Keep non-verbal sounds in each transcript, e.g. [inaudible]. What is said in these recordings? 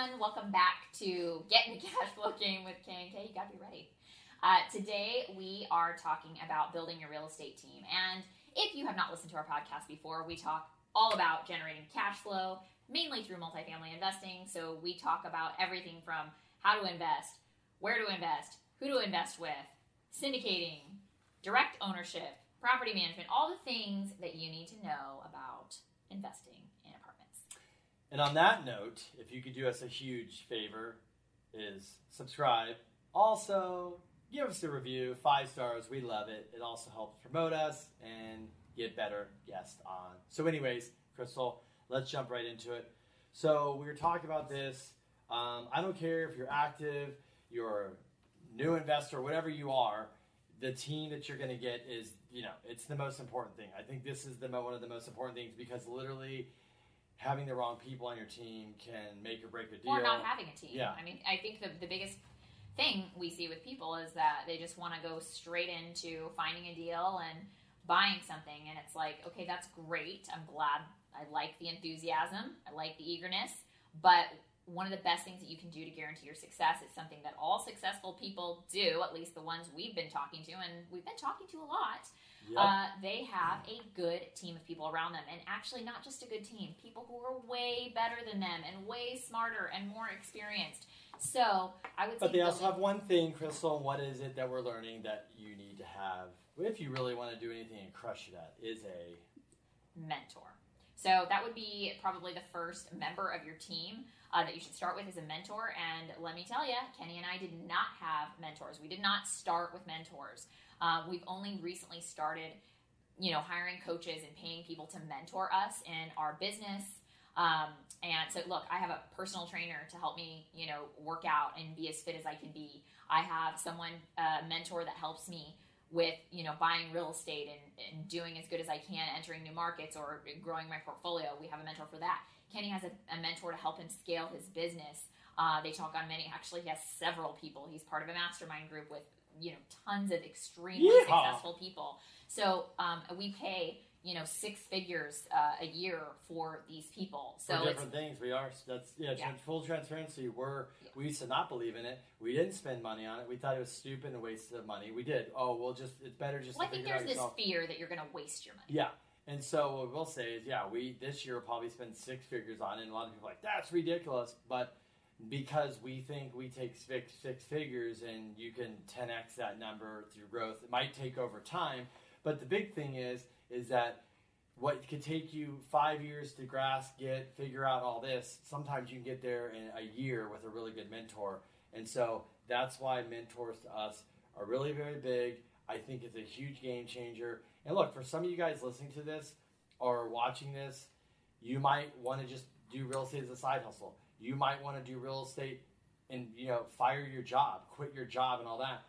everyone. Welcome back to Get in the Cash Flow Game with K and K. You gotta be ready. Uh, today we are talking about building your real estate team. And if you have not listened to our podcast before, we talk all about generating cash flow, mainly through multifamily investing. So we talk about everything from how to invest, where to invest, who to invest with, syndicating, direct ownership, property management, all the things that you need to know about investing. And on that note, if you could do us a huge favor, is subscribe. Also, give us a review, five stars. We love it. It also helps promote us and get better guests on. So, anyways, Crystal, let's jump right into it. So, we were talking about this. Um, I don't care if you're active, you're new investor, whatever you are. The team that you're going to get is, you know, it's the most important thing. I think this is the one of the most important things because literally having the wrong people on your team can make or break a deal. Or not having a team. Yeah. I mean, I think the, the biggest thing we see with people is that they just want to go straight into finding a deal and buying something. And it's like, okay, that's great. I'm glad. I like the enthusiasm, I like the eagerness. But one of the best things that you can do to guarantee your success is something that all successful people do, at least the ones we've been talking to, and we've been talking to a lot. Yep. Uh, they have a good team of people around them, and actually, not just a good team, people who are way better than them and way smarter and more experienced. So, I would say, But they also have one thing, Crystal. What is it that we're learning that you need to have if you really want to do anything and crush it at? Is a mentor. So that would be probably the first member of your team uh, that you should start with as a mentor. And let me tell you, Kenny and I did not have mentors. We did not start with mentors. Uh, we've only recently started, you know, hiring coaches and paying people to mentor us in our business. Um, and so, look, I have a personal trainer to help me, you know, work out and be as fit as I can be. I have someone, a mentor that helps me with you know buying real estate and, and doing as good as I can entering new markets or growing my portfolio. We have a mentor for that. Kenny has a, a mentor to help him scale his business. Uh, they talk on many. Actually, he has several people. He's part of a mastermind group with you know tons of extremely Yeehaw. successful people. So um, we pay you know six figures uh, a year for these people. So for different things. We are that's yeah, Yeah. Full transparency. We're Yeah. we used to not believe in it. We didn't spend money on it. We thought it was stupid and a waste of money. We did. Oh, we'll just it's better just well, I think there's this yourself. fear that you're going to waste your money. Yeah. And so what we'll say is, yeah, we this year will probably spend six figures on it. And a lot of people are like, that's ridiculous. But because we think we take six, six figures and you can 10x that number through growth, it might take over time. But the big thing is, is that what could take you five years to grasp, get, figure out all this, sometimes you can get there in a year with a really good mentor. And so that's why mentors to us are really very big. I think it's a huge game changer. And look, for some of you guys listening to this or watching this, you might want to just do real estate as a side hustle. You might want to do real estate and you know fire your job, quit your job, and all that.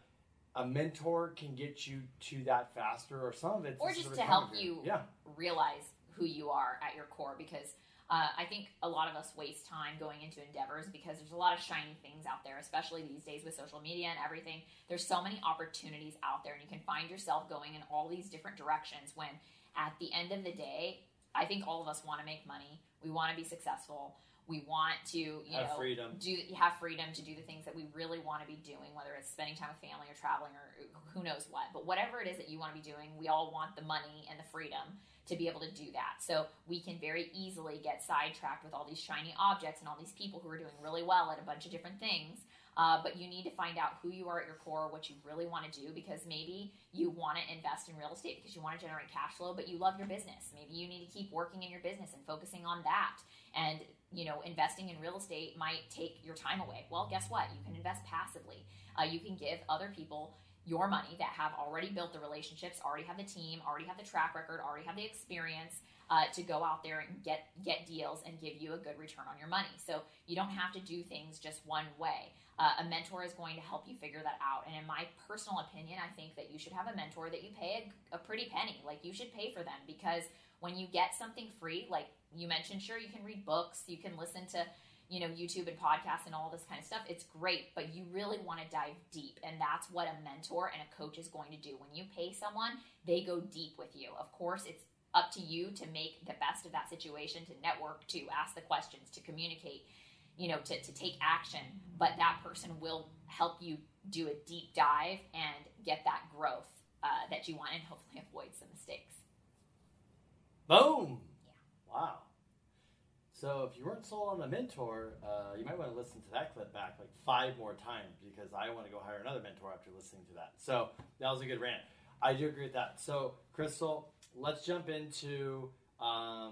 A mentor can get you to that faster, or some of it, Or just to help you Yeah, realize who you are at your core because uh, I think a lot of us waste time going into endeavors because there's a lot of shiny things out there, especially these days with social media and everything. There's so many opportunities out there, and you can find yourself going in all these different directions when at the end of the day, I think all of us want to make money. We want to be successful. We want to, you have know, freedom. do have freedom to do the things that we really want to be doing, whether it's spending time with family or traveling or who knows what. But whatever it is that you want to be doing, we all want the money and the freedom to be able to do that. So we can very easily get sidetracked with all these shiny objects and all these people who are doing really well at a bunch of different things. Uh, but you need to find out who you are at your core, what you really want to do, because maybe you want to invest in real estate because you want to generate cash flow, but you love your business. Maybe you need to keep working in your business and focusing on that. And you know, investing in real estate might take your time away. Well, guess what? You can invest passively. Uh, you can give other people your money that have already built the relationships, already have the team, already have the track record, already have the experience uh, to go out there and get get deals and give you a good return on your money. So you don't have to do things just one way. Uh, a mentor is going to help you figure that out. And in my personal opinion, I think that you should have a mentor that you pay a, a pretty penny. Like you should pay for them because when you get something free, like you mentioned, sure you can read books, you can listen to you know YouTube and podcasts and all this kind of stuff. It's great, but you really want to dive deep, and that's what a mentor and a coach is going to do. When you pay someone, they go deep with you. Of course, it's up to you to make the best of that situation, to network, to ask the questions, to communicate. you know, to, to take action, but that person will help you do a deep dive and get that growth uh, that you want and hopefully avoid some mistakes. Boom! Wow. So if you weren't sold on the mentor, uh, you might want to listen to that clip back like five more times because I want to go hire another mentor after listening to that. So that was a good rant. I do agree with that. So Crystal, let's jump into because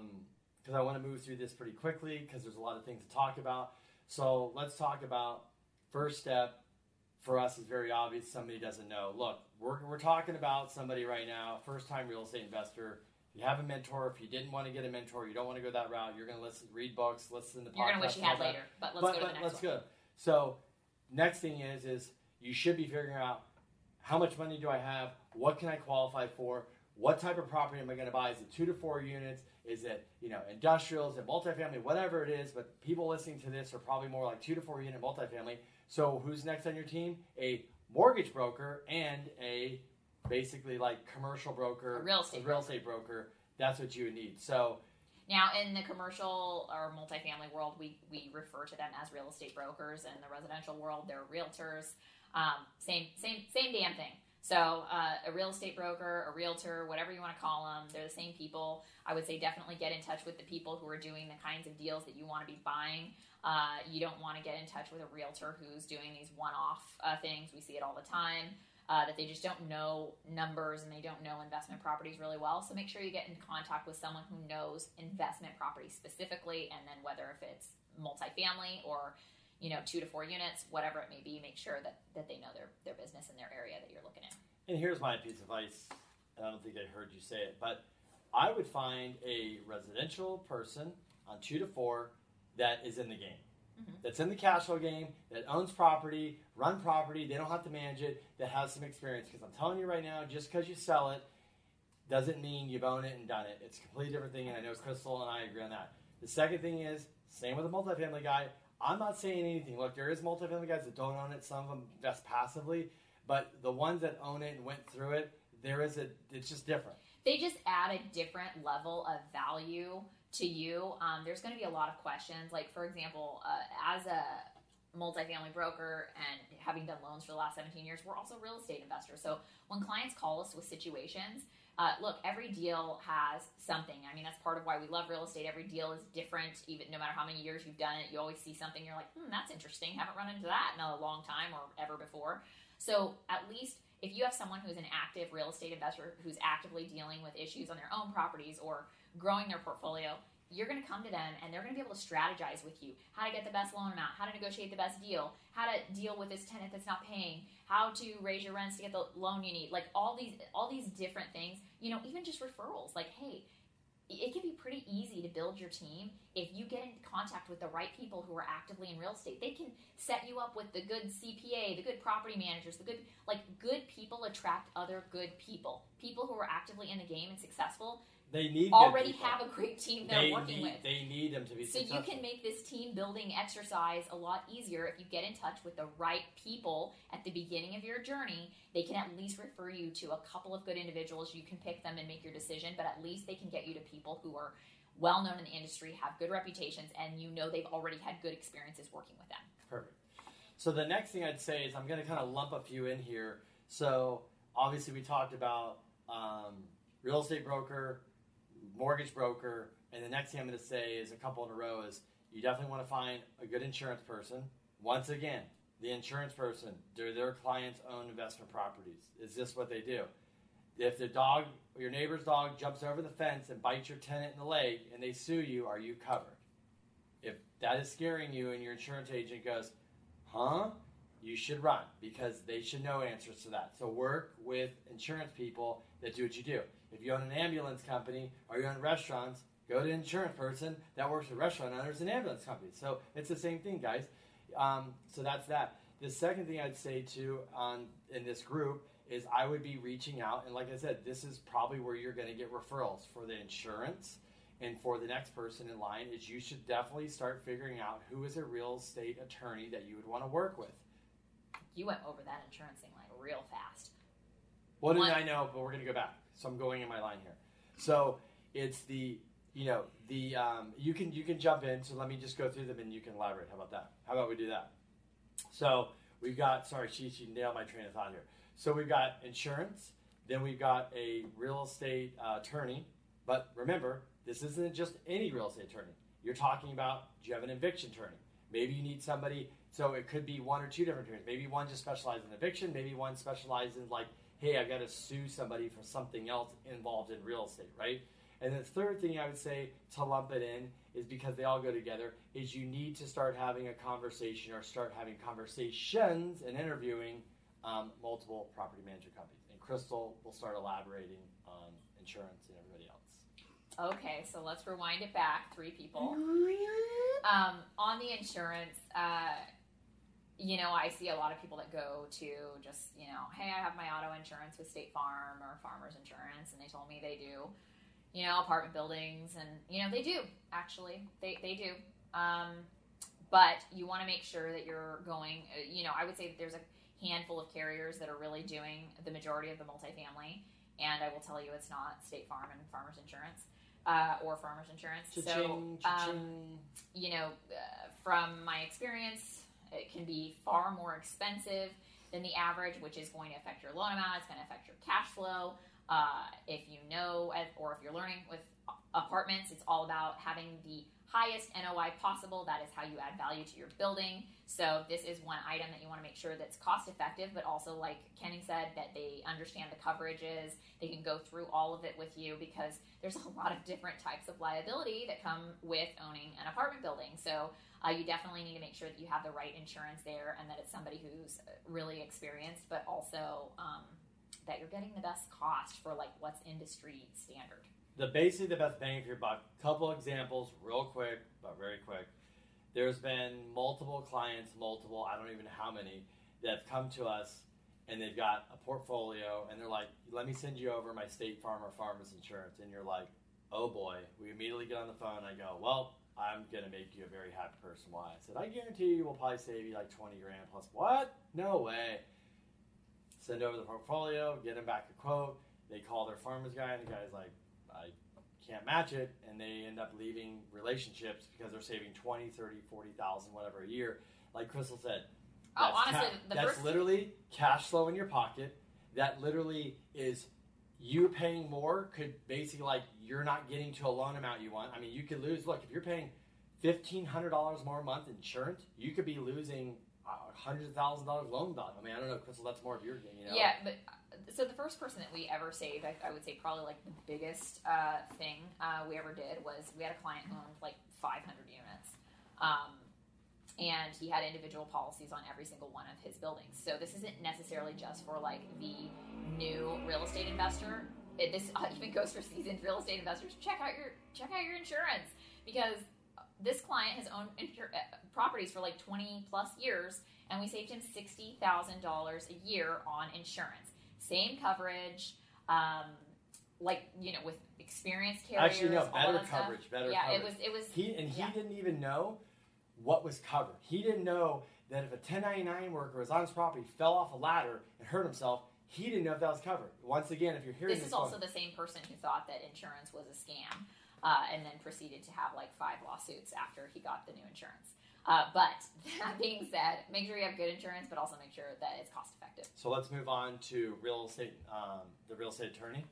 um, I want to move through this pretty quickly because there's a lot of things to talk about. So let's talk about first step. For us, is very obvious. Somebody doesn't know. Look, we're, we're talking about somebody right now, first time real estate investor you have a mentor. If you didn't want to get a mentor, you don't want to go that route. You're going to listen, read books, listen to podcasts. You're going to wish you had later, but let's but, go to but the next let's one. go. So, next thing is is you should be figuring out how much money do I have? What can I qualify for? What type of property am I going to buy? Is it two to four units? Is it you know industrial? Is it multifamily? Whatever it is. But people listening to this are probably more like two to four unit multifamily. So who's next on your team? A mortgage broker and a basically like commercial broker, a real estate, a real estate broker that's what you would need. So now in the commercial or multifamily world, we, we refer to them as real estate brokers. In the residential world, they're realtors. Um, same same same damn thing. So uh, a real estate broker, a realtor, whatever you want to call them, they're the same people. I would say definitely get in touch with the people who are doing the kinds of deals that you want to be buying. Uh, you don't want to get in touch with a realtor who's doing these one-off uh, things. We see it all the time uh, that they just don't know numbers and they don't know investment properties really well. So make sure you get in contact with someone who knows investment properties specifically, and then whether if it's multifamily or you know two to four units, whatever it may be, make sure that that they know their their business and their area that you're looking at. And here's my piece of advice. And I don't think I heard you say it, but I would find a residential person on two to four that is in the game mm-hmm. that's in the cash flow game, that owns property, run property, they don't have to manage it, that has some experience. Because I'm telling you right now, just because you sell it doesn't mean you've owned it and done it. It's a completely different thing, and I know Crystal and I agree on that. The second thing is, same with a multifamily guy. I'm not saying anything. Look, there is multifamily guys that don't own it. Some of them invest passively, but the ones that own it and went through it, there is a. It's just different. They just add a different level of value to you, um, there's going to be a lot of questions. Like, for example, uh, as a multifamily broker and having done loans for the last 17 years, we're also real estate investors. So when clients call us with situations, uh, look, every deal has something. I mean, that's part of why we love real estate. Every deal is different, even no matter how many years you've done it. You always see something you're like, hmm, that's interesting. Haven't run into that in a long time or ever before. So at least if you have someone who's an active real estate investor who's actively dealing with issues on their own properties or growing their portfolio, you're going to come to them and they're going to be able to strategize with you how to get the best loan amount, how to negotiate the best deal, how to deal with this tenant that's not paying, how to raise your rents to get the loan you need. Like all these all these different things, you know, even just referrals. Like, hey, it can be pretty easy to build your team if you get in contact with the right people who are actively in real estate. They can set you up with the good CPA, the good property managers, the good like good people attract other good people. People who are actively in the game and successful they need already have a great team they're they working need, with. They need them to be. So successful. you can make this team building exercise a lot easier if you get in touch with the right people at the beginning of your journey. They can at least refer you to a couple of good individuals. You can pick them and make your decision, but at least they can get you to people who are well known in the industry, have good reputations, and you know they've already had good experiences working with them. Perfect. So the next thing I'd say is I'm going to kind of lump a few in here. So obviously we talked about um, real estate broker, mortgage broker, and the next thing I'm going to say is a couple in a row is you definitely want to find a good insurance person. Once again, the insurance person, do their clients own investment properties? Is this what they do? If the dog, your neighbor's dog jumps over the fence and bites your tenant in the leg and they sue you, are you covered? If that is scaring you and your insurance agent goes, huh? You should run because they should know answers to that. So work with insurance people that do what you do. If you own an ambulance company or you own restaurants, go to an insurance person that works with restaurant owners and ambulance companies. So it's the same thing, guys. Um, so that's that. The second thing I'd say too on in this group is I would be reaching out, and like I said, this is probably where you're going to get referrals for the insurance and for the next person in line. Is you should definitely start figuring out who is a real estate attorney that you would want to work with. You went over that insurance thing like real fast. What did I know? But we're going to go back. So I'm going in my line here. So it's the you know the um, you can you can jump in. So let me just go through them and you can elaborate. How about that? How about we do that? So we've got sorry, she she nailed my train of thought here. So we've got insurance, then we've got a real estate uh, attorney. But remember, this isn't just any real estate attorney. You're talking about do you have an eviction attorney? Maybe you need somebody. So it could be one or two different attorneys. Maybe one just specializes in eviction. Maybe one specializes in like, hey, I've got to sue somebody for something else involved in real estate, right? And the third thing I would say to lump it in is because they all go together, is you need to start having a conversation or start having conversations and interviewing um, multiple property management companies. And Crystal will start elaborating on insurance and everybody else. Okay, so let's rewind it back. Three people. Um, on the insurance, uh, you know, I see a lot of people that go to just, you know, hey, I have my auto insurance with State Farm or Farmers Insurance, and they told me they do, you know, apartment buildings, and you know, they do actually, they they do. Um, but you want to make sure that you're going. uh, You know, I would say that there's a handful of carriers that are really doing the majority of the multifamily, and I will tell you, it's not State Farm and Farmers Insurance. Uh, or farmers insurance. so, Cha-ching, um, cha-ching. you know, uh, from my experience, it can be far more expensive than the average, which is going to affect your loan amount. It's going to affect your cash flow. Uh, if you know, or if you're learning with apartments, it's all about having the highest NOI possible. That is how you add value to your building. So this is one item that you want to make sure that's cost effective, but also, like Kenny said, that they understand the coverages. They can go through all of it with you because there's a lot of different types of liability that come with owning an apartment building. So uh, you definitely need to make sure that you have the right insurance there and that it's somebody who's really experienced, but also um, that you're getting the best cost for like what's industry standard. The basically the best bang for your buck. Couple examples, real quick, but very quick. There's been multiple clients, multiple, I don't even know how many, that have come to us and they've got a portfolio and they're like, let me send you over my State Farm or Farmers Insurance. And you're like, oh boy. We immediately get on the phone. and I go, well, I'm going to make you a very happy person. Why? I said, I guarantee you we'll probably save you like 20 grand plus. What? No way. Send over the portfolio, get them back a quote. They call their farmer's guy, and the guy's like, I can't match it. And they end up leaving relationships because they're saving 20, 30, 40,000, whatever a year. Like Crystal said, Oh, that's honestly, ca- the that's first literally cash flow in your pocket. That literally is you paying more could basically like you're not getting to a loan amount you want. I mean, you could lose. Look, if you're paying fifteen hundred dollars more a month in insurance, you could be losing a hundred thousand dollars loan value. I mean, I don't know, Crystal. That's more of your game, you know. Yeah, but so the first person that we ever saved, I, I would say probably like the biggest uh, thing uh, we ever did was we had a client who owned like 500 units. Um, and he had individual policies on every single one of his buildings. So this isn't necessarily just for like the new real estate investor. It, this [laughs] even goes for seasoned real estate investors. Check out your check out your insurance because this client has owned insur- uh, properties for like 20 plus years, and we saved him sixty thousand dollars a year on insurance. Same coverage, um, like you know, with experienced carriers. Actually, no, better that stuff. coverage, better yeah, coverage. it was it was He and he Yeah. didn't even know what was covered. He didn't know that if a 1099 worker was on his property, fell off a ladder, and hurt himself, he didn't know if that was covered. Once again, if you're hearing this this, is also going, the same person who thought that insurance was a scam uh, and then proceeded to have like five lawsuits after he got the new insurance. Uh, but [laughs] that being said, make sure you have good insurance, but also make sure that it's cost effective. so let's move on to real estate, um, the real estate attorney.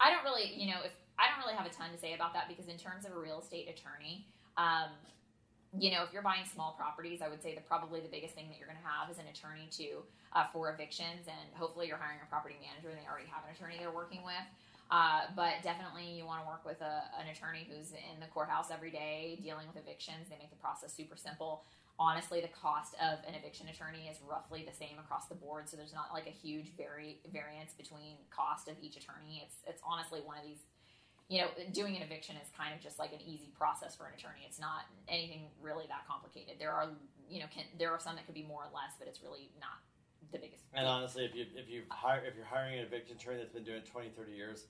I don't really, you know, if I don't really have a ton to say about that because in terms of a real estate attorney, um, you know, if you're buying small properties, I would say that probably the biggest thing that you're going to have is an attorney to uh, for evictions, and hopefully you're hiring a property manager and they already have an attorney they're working with. Uh, but definitely, you want to work with a, an attorney who's in the courthouse every day dealing with evictions. They make the process super simple. Honestly, the cost of an eviction attorney is roughly the same across the board, so there's not like a huge vari- variance between cost of each attorney. It's it's honestly one of these you know, doing an eviction is kind of just like an easy process for an attorney. It's not anything really that complicated. There are, you know, can, there are some that could be more or less, but it's really not the biggest. And honestly, if you if you hire if you're hiring an eviction attorney that's been doing it 20, 30 years,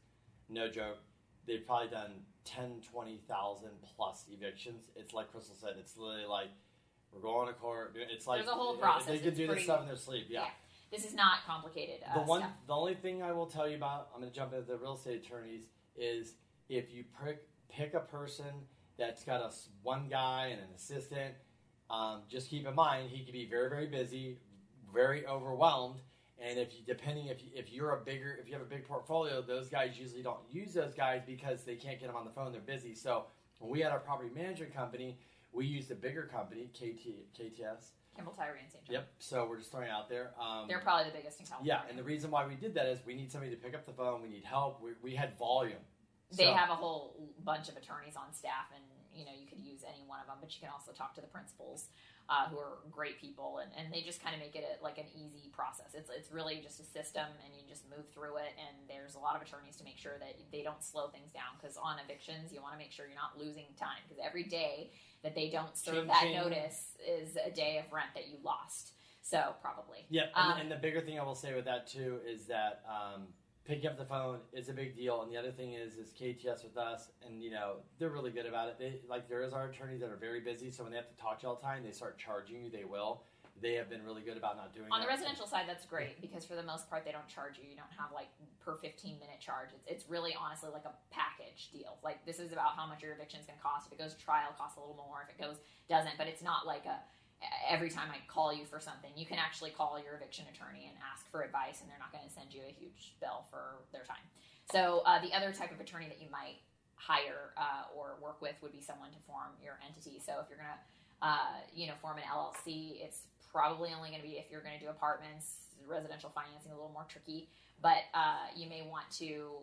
no joke, they've probably done 10, 20,000 plus evictions. It's like Crystal said, it's literally like we're going to court. It's like There's a whole process. They can do this stuff in their sleep. Yeah. Yeah. This is not complicated. Uh, the one, stuff. the only thing I will tell you about, I'm going to jump into the real estate attorneys is if you pick pick a person that's got a one guy and an assistant. Um, just keep in mind he could be very very busy, very overwhelmed, and if you depending if you, if you're a bigger if you have a big portfolio, those guys usually don't use those guys because they can't get them on the phone. They're busy. So when we had our property management company, we used a bigger company, KT, KTS. Kimball Tirey and St. John. Yep. So we're just throwing it out there. Um, They're probably the biggest in California. yeah, and the reason why we did that is we need somebody to pick up the phone. We need help. We, we had volume. they So- have a whole bunch of attorneys on staff, and you know you could use any one of them, but you can also talk to the principals, uh, who are great people, and, and they just kind of make it a, like an easy process. It's it's really just a system, and you just move through it. And there's a lot of attorneys to make sure that they don't slow things down because on evictions you want to make sure you're not losing time because every day that they don't serve that notice is a day of rent that you lost. So probably. Yeah, and, Um, and the bigger thing I will say with that too is that um, picking up the phone is a big deal, and the other thing is is KTS with us, and you know they're really good about it. They like there is our attorneys that are very busy, so when they have to talk to you all the time, they start charging you. They will. They have been really good about not doing On that. the residential side, that's great because for the most part, they don't charge you. You don't have like per 15 minute charge. It's, it's really honestly like a package deal. Like this is about how much your eviction is going to cost. If it goes trial, it costs a little more. If it goes doesn't, but it's not like a every time I call you for something, you can actually call your eviction attorney and ask for advice, and they're not going to send you a huge bill for their time. So uh, the other type of attorney that you might hire uh, or work with would be someone to form your entity. So if you're going to uh, you know, form an LLC, it's probably only going to be if you're going to do apartments, residential financing, a little more tricky. But uh, you may want to,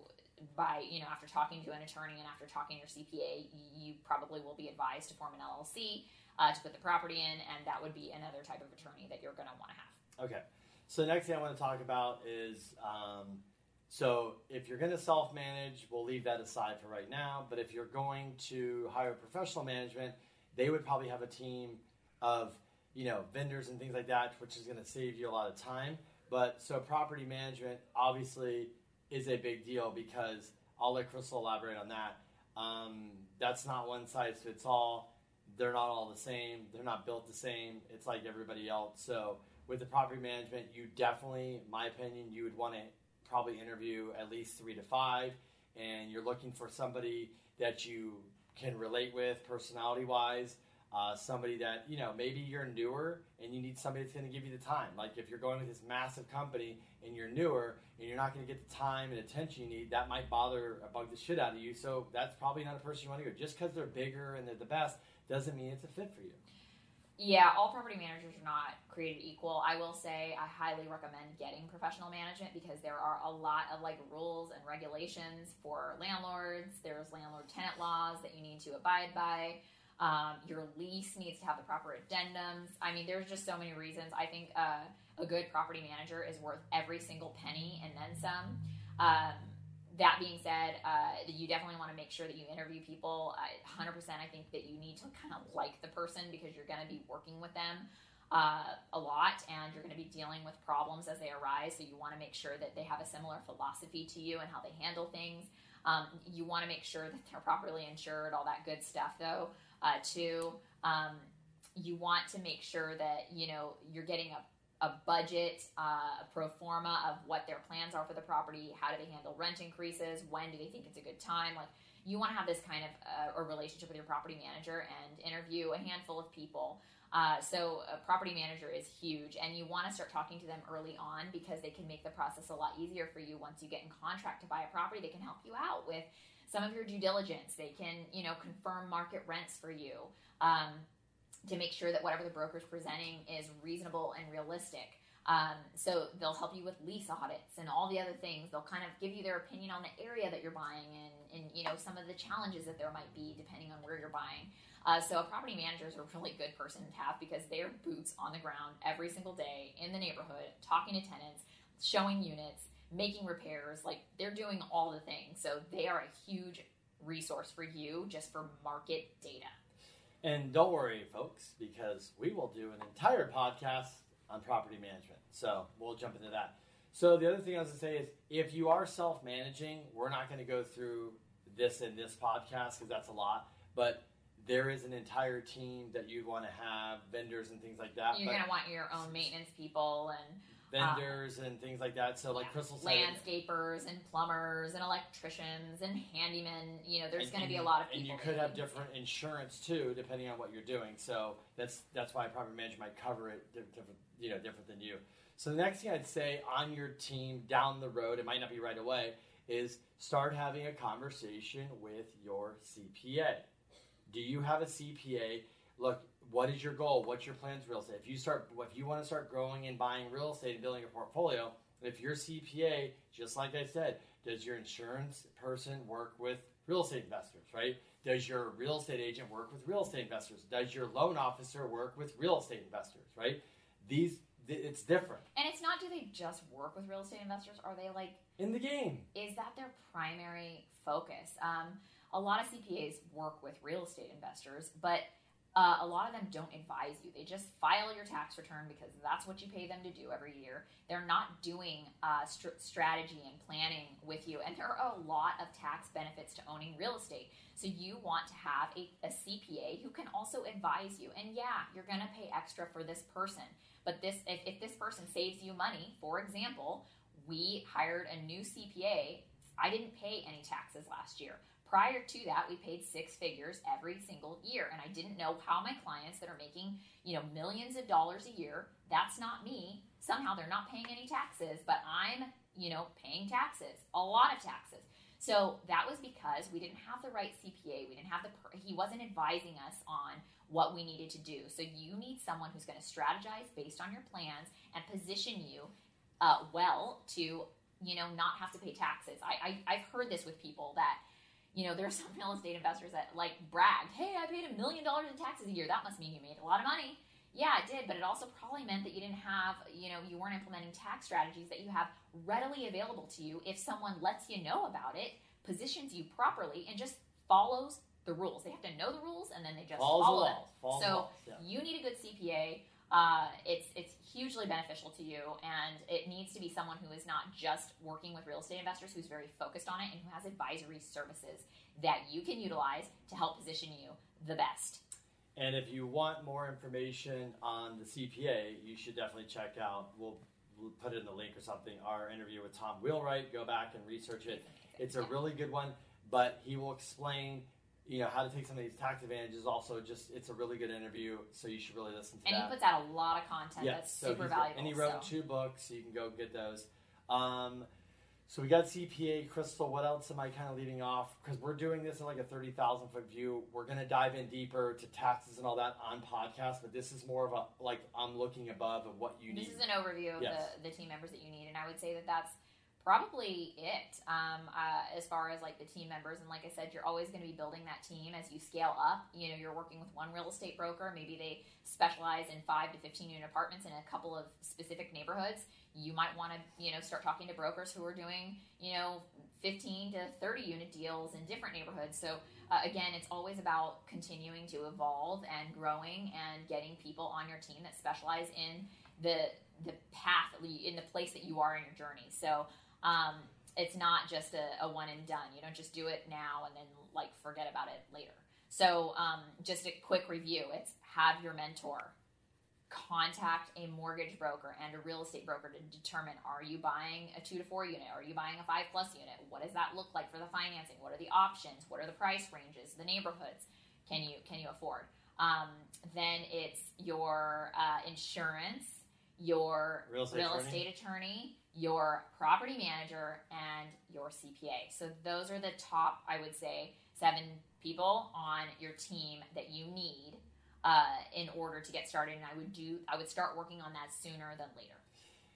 by you know, after talking to an attorney and after talking to your CPA, you probably will be advised to form an LLC uh, to put the property in, and that would be another type of attorney that you're going to want to have. Okay. So the next thing I want to talk about is um, so if you're going to self-manage, we'll leave that aside for right now. But if you're going to hire professional management, they would probably have a team of you know vendors and things like that, which is going to save you a lot of time. But so property management obviously is a big deal because I'll let Crystal elaborate on that. Um, that's not one size fits all. They're not all the same. They're not built the same. It's like everybody else. So with the property management, you definitely, my opinion, you would want to probably interview at least three to five, and you're looking for somebody that you can relate with personality wise. Uh, somebody that you know maybe you're newer and you need somebody that's going to give you the time. Like if you're going with this massive company and you're newer and you're not going to get the time and attention you need, that might bother bug the shit out of you. So that's probably not a person you want to go. Just because they're bigger and they're the best doesn't mean it's a fit for you. Yeah, all property managers are not created equal. I will say I highly recommend getting professional management because there are a lot of like rules and regulations for landlords. There's landlord tenant laws that you need to abide by. Um, your lease needs to have the proper addendums. I mean, there's just so many reasons. I think uh, a good property manager is worth every single penny and then some. Um, that being said, uh, you definitely want to make sure that you interview people. I, 100%, I think that you need to kind of like the person because you're going to be working with them uh, a lot and you're going to be dealing with problems as they arise. So you want to make sure that they have a similar philosophy to you and how they handle things. Um, you want to make sure that they're properly insured, all that good stuff, though. Uh, too, um, you want to make sure that you know you're getting a, a budget, uh, a pro forma of what their plans are for the property. How do they handle rent increases? When do they think it's a good time? Like you want to have this kind of uh, a relationship with your property manager and interview a handful of people. Uh, so a property manager is huge, and you want to start talking to them early on because they can make the process a lot easier for you once you get in contract to buy a property. They can help you out with some of your due diligence. They can, you know, confirm market rents for you um, to make sure that whatever the broker is presenting is reasonable and realistic. Um, so they'll help you with lease audits and all the other things. They'll kind of give you their opinion on the area that you're buying and, and you know some of the challenges that there might be depending on where you're buying. Uh, so a property manager is a really good person to have because they're boots on the ground every single day in the neighborhood, talking to tenants, showing units, making repairs. Like they're doing all the things. So they are a huge resource for you just for market data. And don't worry, folks, because we will do an entire podcast on property management. So we'll jump into that. So the other thing I was going to say is if you are self managing, we're not going to go through this in this podcast because that's a lot. But there is an entire team that you'd want to have, vendors and things like that. You're going to want your own maintenance people and Ah. vendors and things like that. So like yeah, Crystal said, landscapers and plumbers and electricians and handymen. You know, there's going to be a lot of people. And you could have different insurance too, depending on what you're doing. So that's that's why property management might cover it different, you know, different than you. So the next thing I'd say on your team down the road, it might not be right away, is start having a conversation with your CPA. Do you have a CPA? Look, what is your goal? What's your plans for real estate? If you start, if you want to start growing and buying real estate and building a portfolio, if your CPA, just like I said, does your insurance person work with real estate investors, right? Does your real estate agent work with real estate investors? Does your loan officer work with real estate investors, right? These, th- it's different And it's not do they just work with real estate investors? Are they like in the game. is that their primary focus? Um, a lot of CPAs work with real estate investors, but uh, a lot of them don't advise you. They just file your tax return because that's what you pay them to do every year. They're not doing uh, str- strategy and planning with you, and there are a lot of tax benefits to owning real estate. So you want to have a, a CPA who can also advise you. And yeah, you're going to pay extra for this person, but this if, if this person saves you money, for example, we hired a new CPA. I didn't pay any taxes last year. Prior to that, we paid six figures every single year, and I didn't know how my clients that are making, you know, millions of dollars a year, that's not me. Somehow they're not paying any taxes, but I'm, you know, paying taxes, a lot of taxes. So that was because we didn't have the right CPA. We didn't have the, he wasn't advising us on what we needed to do. So you need someone who's going to strategize based on your plans and position you uh, well to you know not have to pay taxes. I, I I've heard this with people that you know there are some [laughs] real estate investors that like bragged, hey, I paid a million dollars in taxes a year. That must mean you made a lot of money. Yeah, it did, but it also probably meant that you didn't have, you know, you weren't implementing tax strategies that you have readily available to you. If someone lets you know about it, positions you properly, and just follows the rules. They have to know the rules, and then they just Falls follow them. Falls So. Yeah. you need a good CPA. Uh, it's it's hugely beneficial to you, and it needs to be someone who is not just working with real estate investors, who's very focused on it, and who has advisory services that you can utilize to help position you the best. And if you want more information on the CPA, you should definitely check out. We'll, we'll put it in the link or something. Our interview with Tom Wheelwright. Go back and research it. It's a really good one, but he will explain, you know, how to take some of these tax advantages. Also, just it's a really good interview, so you should really listen to And that. he puts out a lot of content Yeah, that's so super valuable. And he wrote so. two books, so you can go get those. Um, so we got CPA, Crystal. What else am I kind of leaving off? Because we're doing this in like a thirty thousand foot view. We're gonna dive in deeper to taxes and all that on podcast, but this is more of a like I'm looking above of what you This need. This is an overview of Yes. the, the team members that you need, and I would say that that's probably it um, uh, as far as like the team members. And like I said, you're always going to be building that team as you scale up. You know, you're working with one real estate broker. Maybe they specialize in five to fifteen unit apartments in a couple of specific neighborhoods. You might want to, you know, start talking to brokers who are doing, you know, 15 to 30 unit deals in different neighborhoods. So uh, again, it's always about continuing to evolve and growing and getting people on your team that specialize in the the path in the place that you are in your journey. So um, it's not just a, a one and done. You don't just do it now and then like forget about it later. So um, just a quick review: it's have your mentor contact a mortgage broker and a real estate broker to determine are you buying a two to four unit? Are you buying a five plus unit? What does that look like for the financing? What are the options? What are the price ranges the neighborhoods? Can you can you afford? Um, then it's your uh, insurance your Real estate real attorney? estate attorney your property manager and your cpa so those are the top i would say seven people on your team that you need uh, in order to get started. And I would do, I would start working on that sooner than later.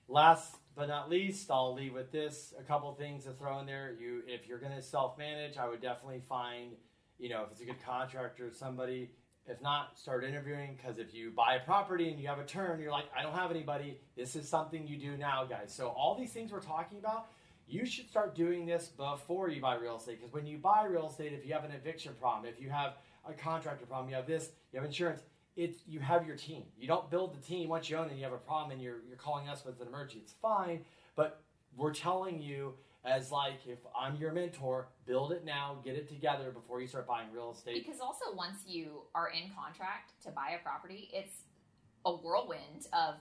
Last but not least, I'll leave with this: a couple things to throw in there. You, if you're going to self-manage, I would definitely find, you know, if it's a good contractor, somebody. If not, start interviewing because if you buy a property and you have a turn, you're like, I don't have anybody. This is something you do now, guys. So all these things we're talking about, you should start doing this before you buy real estate. Because when you buy real estate, if you have an eviction problem, if you have a contractor problem, you have this, you have insurance. It's you have your team. You don't build the team once you own and You have a problem, and you're you're calling us with an emergency. It's fine, but we're telling you as like if I'm your mentor, build it now, get it together before you start buying real estate. Because also, once you are in contract to buy a property, it's a whirlwind of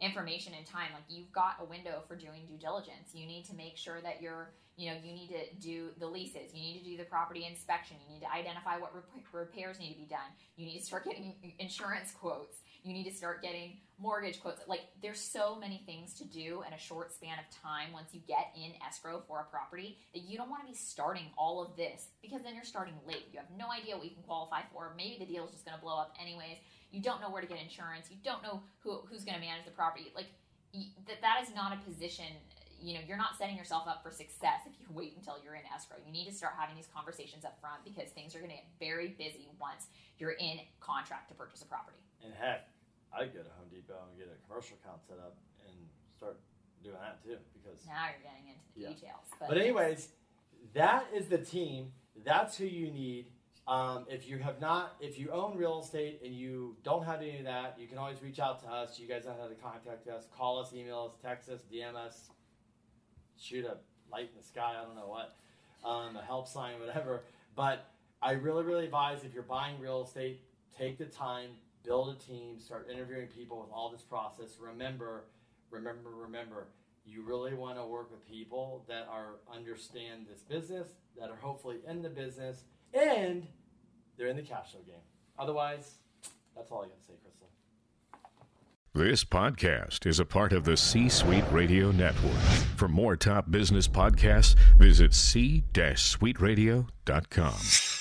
information and time. Like you've got a window for doing due diligence. You need to make sure that you're you know you need to do the leases. You need to do the property inspection. You need to identify what rep- repairs need to be done. You need to start getting insurance quotes you need to start getting mortgage quotes like there's so many things to do in a short span of time once you get in escrow for a property that you don't want to be starting all of this because then you're starting late you have no idea what you can qualify for maybe the deal is just going to blow up anyways you don't know where to get insurance, you don't know who, who's going to manage the property. Like that, that is not a position. You know, you're not setting yourself up for success if you wait until you're in escrow. You need to start having these conversations up front because things are going to get very busy once you're in contract to purchase a property. And heck, I'd go to Home Depot and get a commercial account set up and start doing that too because now you're getting into the yeah. details. But, but anyways, that is the team. That's who you need um, if you have not, if you own real estate and you don't have any of that, you can always reach out to us. You guys know how to contact us. Call us, email us, text us, DM us, shoot a light in the sky. I don't know what, um, a help sign, whatever. But I really, really advise if you're buying real estate, take the time, build a team, start interviewing people with all this process. Remember, remember, remember. You really want to work with people that are understand this business, that are hopefully in the business and they're in the cash flow game. Otherwise, that's all I got to say, Crystal. This podcast is a part of the C Suite Radio Network. For more top business podcasts, visit c-suiteradio.com.